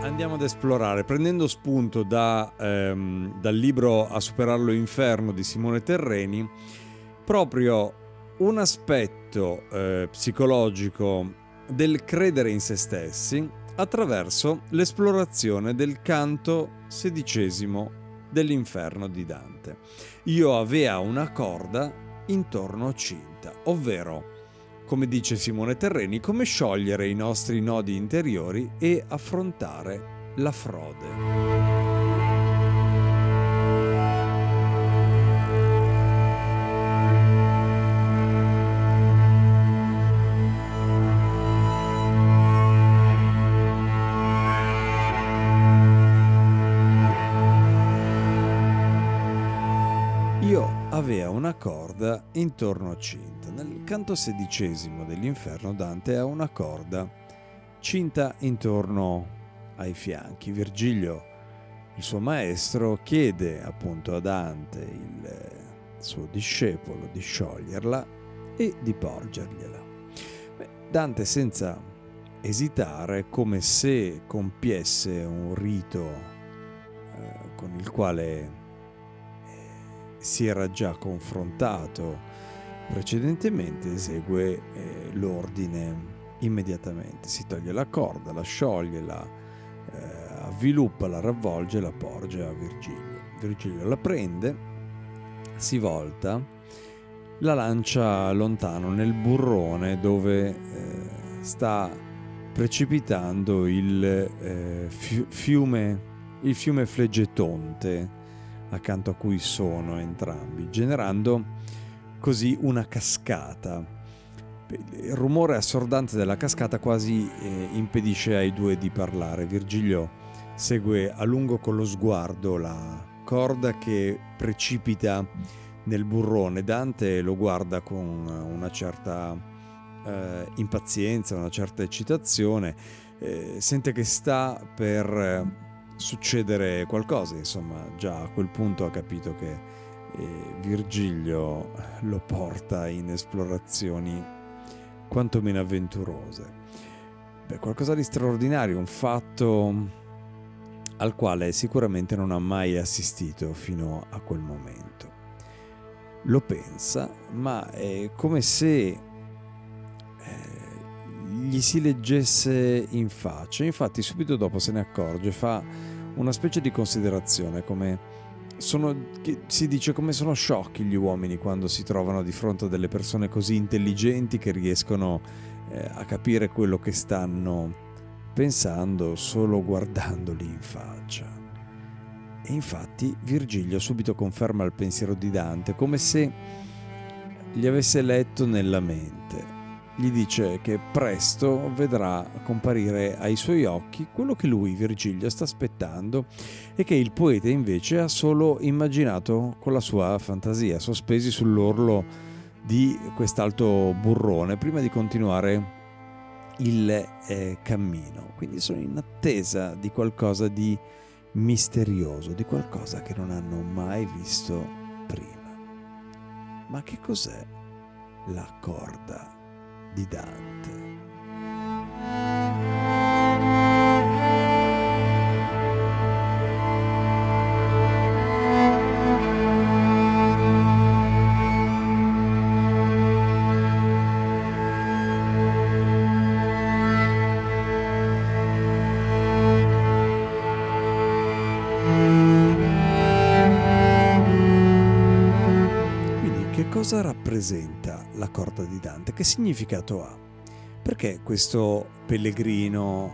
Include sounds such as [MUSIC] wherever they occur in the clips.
Andiamo ad esplorare prendendo spunto da, ehm, dal libro A superarlo inferno di Simone Terreni proprio un aspetto eh, psicologico del credere in se stessi attraverso l'esplorazione del canto sedicesimo dell'inferno di Dante. Io avea una corda intorno cinta, ovvero come dice Simone Terreni, come sciogliere i nostri nodi interiori e affrontare la frode. Corda intorno a cinta. Nel canto sedicesimo dell'inferno Dante ha una corda cinta intorno ai fianchi. Virgilio, il suo maestro, chiede appunto a Dante, il suo discepolo, di scioglierla e di porgergliela. Beh, Dante senza esitare, come se compiesse un rito eh, con il quale si era già confrontato precedentemente, esegue eh, l'ordine immediatamente. Si toglie la corda, la scioglie, la eh, avviluppa, la ravvolge e la porge a Virgilio. Virgilio la prende, si volta, la lancia lontano nel burrone dove eh, sta precipitando il eh, fiume, il fiume Fleggetonte accanto a cui sono entrambi, generando così una cascata. Il rumore assordante della cascata quasi eh, impedisce ai due di parlare. Virgilio segue a lungo con lo sguardo la corda che precipita nel burrone. Dante lo guarda con una certa eh, impazienza, una certa eccitazione. Eh, sente che sta per succedere qualcosa, insomma già a quel punto ha capito che eh, Virgilio lo porta in esplorazioni quantomeno avventurose. Beh, qualcosa di straordinario, un fatto al quale sicuramente non ha mai assistito fino a quel momento. Lo pensa, ma è come se gli si leggesse in faccia. Infatti subito dopo se ne accorge, fa una specie di considerazione come sono, si dice come sono sciocchi gli uomini quando si trovano di fronte a delle persone così intelligenti che riescono eh, a capire quello che stanno pensando solo guardandoli in faccia. E infatti Virgilio subito conferma il pensiero di Dante come se gli avesse letto nella mente gli dice che presto vedrà comparire ai suoi occhi quello che lui, Virgilio, sta aspettando e che il poeta invece ha solo immaginato con la sua fantasia, sospesi sull'orlo di quest'alto burrone prima di continuare il eh, cammino. Quindi sono in attesa di qualcosa di misterioso, di qualcosa che non hanno mai visto prima. Ma che cos'è la corda? di Dante. cosa rappresenta? La corda di Dante? Che significato ha? Perché questo pellegrino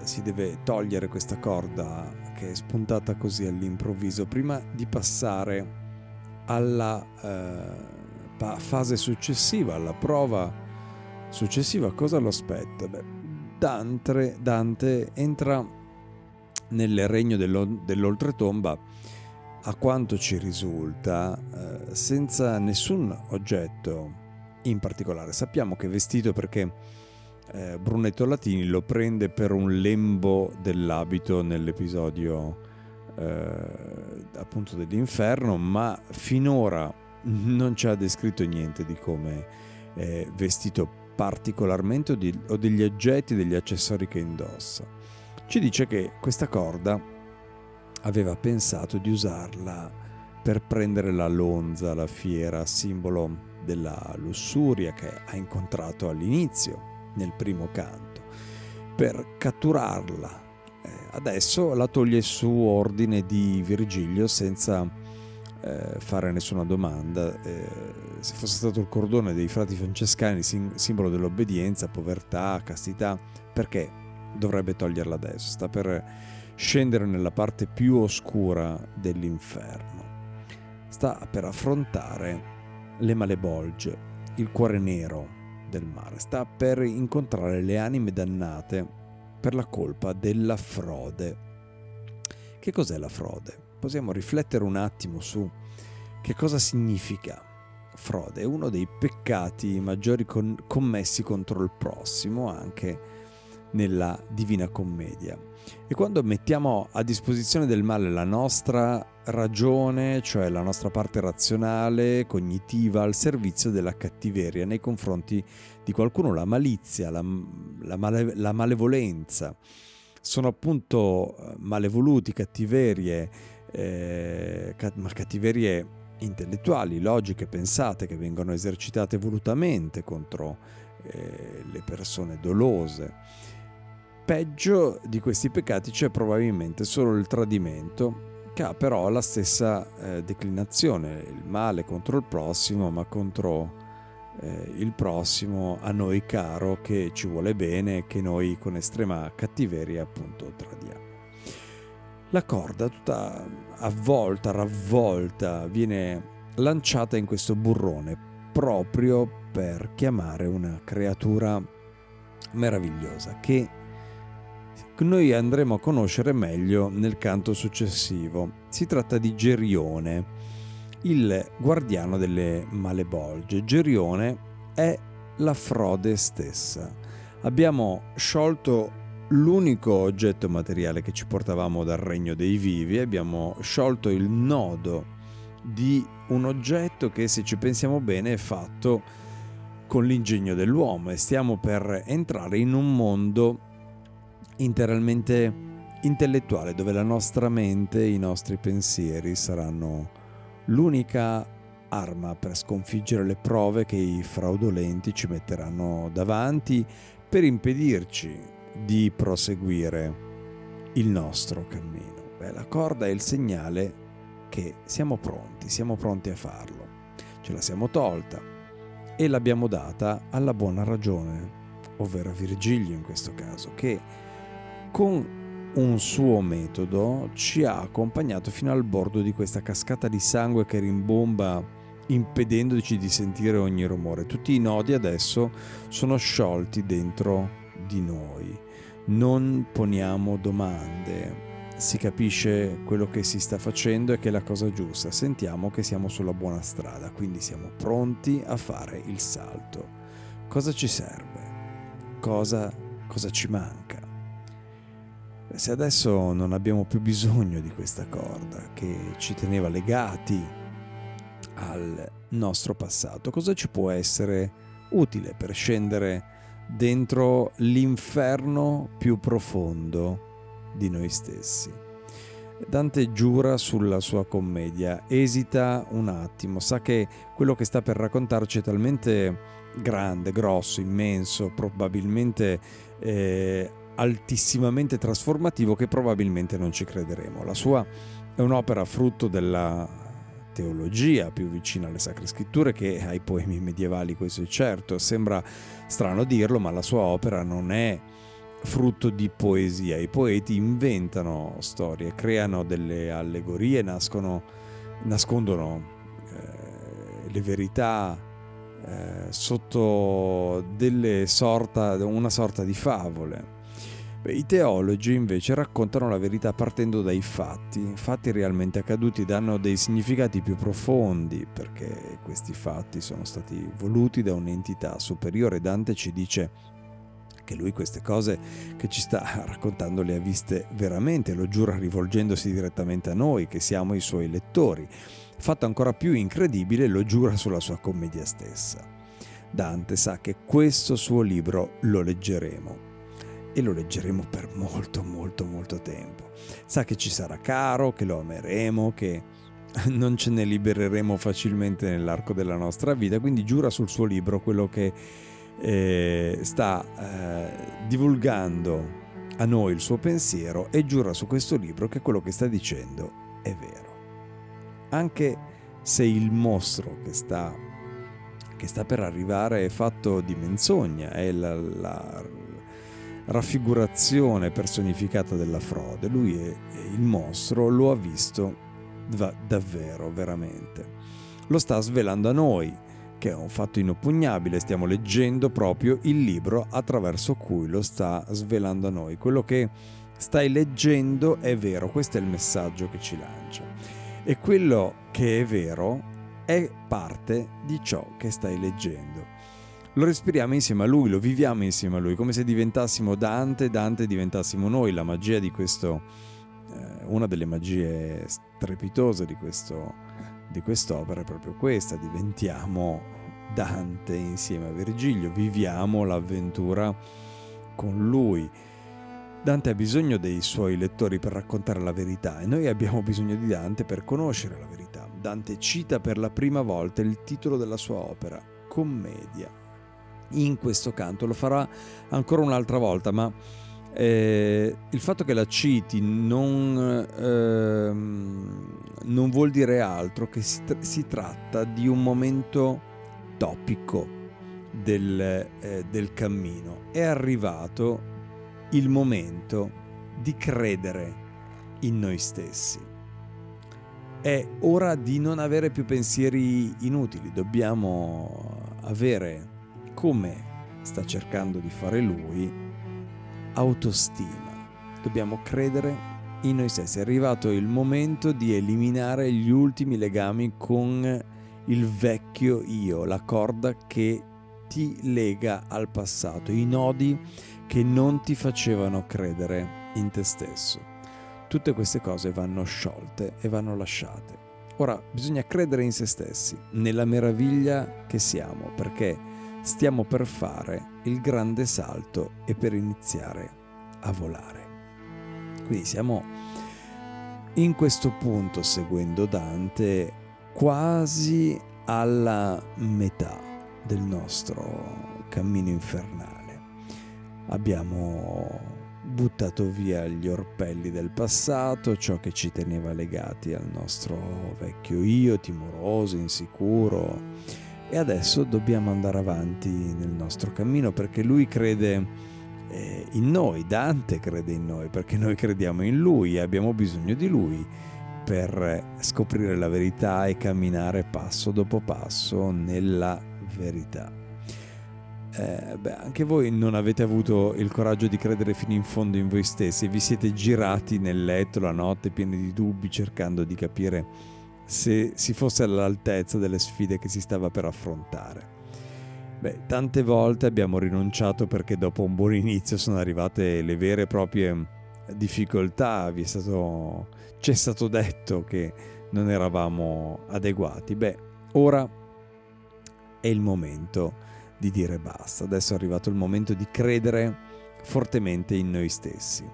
eh, si deve togliere questa corda che è spuntata così all'improvviso prima di passare alla eh, fase successiva, alla prova successiva? Cosa lo aspetta? Beh, Dante, Dante entra nel regno dell'oltretomba a quanto ci risulta eh, senza nessun oggetto in particolare. Sappiamo che è vestito perché eh, Brunetto Latini lo prende per un lembo dell'abito nell'episodio eh, appunto dell'inferno, ma finora non ci ha descritto niente di come è vestito particolarmente o, di, o degli oggetti, degli accessori che indossa. Ci dice che questa corda aveva pensato di usarla per prendere la lonza, la fiera, simbolo della lussuria che ha incontrato all'inizio nel primo canto, per catturarla. Eh, adesso la toglie su ordine di Virgilio senza eh, fare nessuna domanda. Eh, se fosse stato il cordone dei frati francescani, sim- simbolo dell'obbedienza, povertà, castità, perché dovrebbe toglierla adesso? Sta per scendere nella parte più oscura dell'inferno. Sta per affrontare le malebolge, il cuore nero, del mare. Sta per incontrare le anime dannate per la colpa della frode. Che cos'è la frode? Possiamo riflettere un attimo su che cosa significa frode. Uno dei peccati maggiori con- commessi contro il prossimo anche nella Divina Commedia. E quando mettiamo a disposizione del male la nostra ragione, cioè la nostra parte razionale, cognitiva, al servizio della cattiveria nei confronti di qualcuno, la malizia, la, la, male, la malevolenza, sono appunto eh, malevoluti, cattiverie, eh, cattiverie intellettuali, logiche, pensate, che vengono esercitate volutamente contro eh, le persone dolose peggio di questi peccati c'è probabilmente solo il tradimento, che ha però la stessa eh, declinazione, il male contro il prossimo, ma contro eh, il prossimo a noi caro che ci vuole bene, che noi con estrema cattiveria appunto tradiamo. La corda tutta avvolta, ravvolta, viene lanciata in questo burrone proprio per chiamare una creatura meravigliosa che noi andremo a conoscere meglio nel canto successivo. Si tratta di Gerione, il guardiano delle malebolge. Gerione è la frode stessa. Abbiamo sciolto l'unico oggetto materiale che ci portavamo dal regno dei vivi, abbiamo sciolto il nodo di un oggetto che se ci pensiamo bene è fatto con l'ingegno dell'uomo e stiamo per entrare in un mondo interamente intellettuale, dove la nostra mente i nostri pensieri saranno l'unica arma per sconfiggere le prove che i fraudolenti ci metteranno davanti per impedirci di proseguire il nostro cammino. Beh, la corda è il segnale che siamo pronti, siamo pronti a farlo. Ce la siamo tolta e l'abbiamo data alla buona ragione, ovvero a Virgilio in questo caso, che con un suo metodo ci ha accompagnato fino al bordo di questa cascata di sangue che rimbomba impedendoci di sentire ogni rumore. Tutti i nodi adesso sono sciolti dentro di noi. Non poniamo domande, si capisce quello che si sta facendo e che è la cosa giusta, sentiamo che siamo sulla buona strada, quindi siamo pronti a fare il salto. Cosa ci serve? Cosa, cosa ci manca? Se adesso non abbiamo più bisogno di questa corda che ci teneva legati al nostro passato, cosa ci può essere utile per scendere dentro l'inferno più profondo di noi stessi? Dante giura sulla sua commedia, esita un attimo, sa che quello che sta per raccontarci è talmente grande, grosso, immenso, probabilmente eh, altissimamente trasformativo che probabilmente non ci crederemo. La sua è un'opera frutto della teologia, più vicina alle sacre scritture che ai poemi medievali, questo è certo. Sembra strano dirlo, ma la sua opera non è frutto di poesia. I poeti inventano storie, creano delle allegorie, nascono, nascondono eh, le verità eh, sotto sorta, una sorta di favole. I teologi invece raccontano la verità partendo dai fatti, fatti realmente accaduti danno dei significati più profondi perché questi fatti sono stati voluti da un'entità superiore. Dante ci dice che lui queste cose che ci sta [LAUGHS] raccontando le ha viste veramente, lo giura rivolgendosi direttamente a noi, che siamo i suoi lettori. Fatto ancora più incredibile, lo giura sulla sua commedia stessa. Dante sa che questo suo libro lo leggeremo e lo leggeremo per molto molto molto tempo. Sa che ci sarà caro, che lo ameremo, che [LAUGHS] non ce ne libereremo facilmente nell'arco della nostra vita, quindi giura sul suo libro quello che eh, sta eh, divulgando a noi il suo pensiero e giura su questo libro che quello che sta dicendo è vero. Anche se il mostro che sta, che sta per arrivare è fatto di menzogna, è la, la raffigurazione personificata della frode, lui è, è il mostro, lo ha visto da, davvero, veramente. Lo sta svelando a noi, che è un fatto inoppugnabile, stiamo leggendo proprio il libro attraverso cui lo sta svelando a noi. Quello che stai leggendo è vero, questo è il messaggio che ci lancia. E quello che è vero è parte di ciò che stai leggendo. Lo respiriamo insieme a lui, lo viviamo insieme a lui, come se diventassimo Dante, Dante diventassimo noi. La magia di questo, eh, una delle magie strepitose di questo di quest'opera è proprio questa, diventiamo Dante insieme a Virgilio, viviamo l'avventura con lui. Dante ha bisogno dei suoi lettori per raccontare la verità e noi abbiamo bisogno di Dante per conoscere la verità. Dante cita per la prima volta il titolo della sua opera, Commedia. In questo canto lo farà ancora un'altra volta, ma eh, il fatto che la citi non, eh, non vuol dire altro che si, si, tratta di un momento topico del, eh, del cammino. È arrivato il momento di credere in noi stessi. È ora di non avere più pensieri inutili, dobbiamo avere, come sta cercando di fare lui, autostima. Dobbiamo credere in noi stessi. È arrivato il momento di eliminare gli ultimi legami con il vecchio io, la corda che ti lega al passato, i nodi che non ti facevano credere in te stesso. Tutte queste cose vanno sciolte e vanno lasciate. Ora bisogna credere in se stessi, nella meraviglia che siamo, perché stiamo per fare il grande salto e per iniziare a volare. Quindi siamo in questo punto, seguendo Dante, quasi alla metà del nostro cammino infernale. Abbiamo buttato via gli orpelli del passato, ciò che ci teneva legati al nostro vecchio io, timoroso, insicuro, e adesso dobbiamo andare avanti nel nostro cammino perché lui crede eh, in noi, Dante crede in noi perché noi crediamo in lui e abbiamo bisogno di lui per scoprire la verità e camminare passo dopo passo nella verità. Eh, beh, anche voi non avete avuto il coraggio di credere fino in fondo in voi stessi, vi siete girati nel letto la notte pieni di dubbi cercando di capire se si fosse all'altezza delle sfide che si stava per affrontare. Beh, tante volte abbiamo rinunciato perché dopo un buon inizio sono arrivate le vere e proprie difficoltà, è stato, ci è stato detto che non eravamo adeguati. Beh, ora è il momento di dire basta, adesso è arrivato il momento di credere fortemente in noi stessi.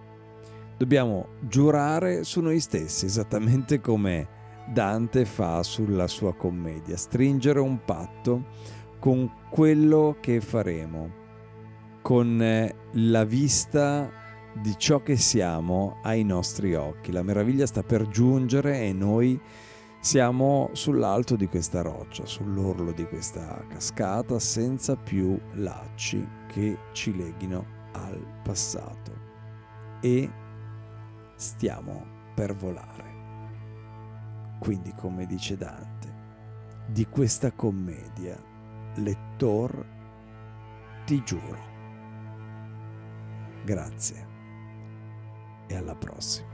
Dobbiamo giurare su noi stessi, esattamente come Dante fa sulla sua commedia, stringere un patto con quello che faremo, con eh, la vista di ciò che siamo ai nostri occhi. La meraviglia sta per giungere e noi Siamo sull'alto di questa roccia, sull'orlo di questa cascata, senza più lacci che ci leghino al passato e stiamo per volare. Quindi, come dice Dante, di questa commedia, lettor, ti giuro. Grazie e alla prossima.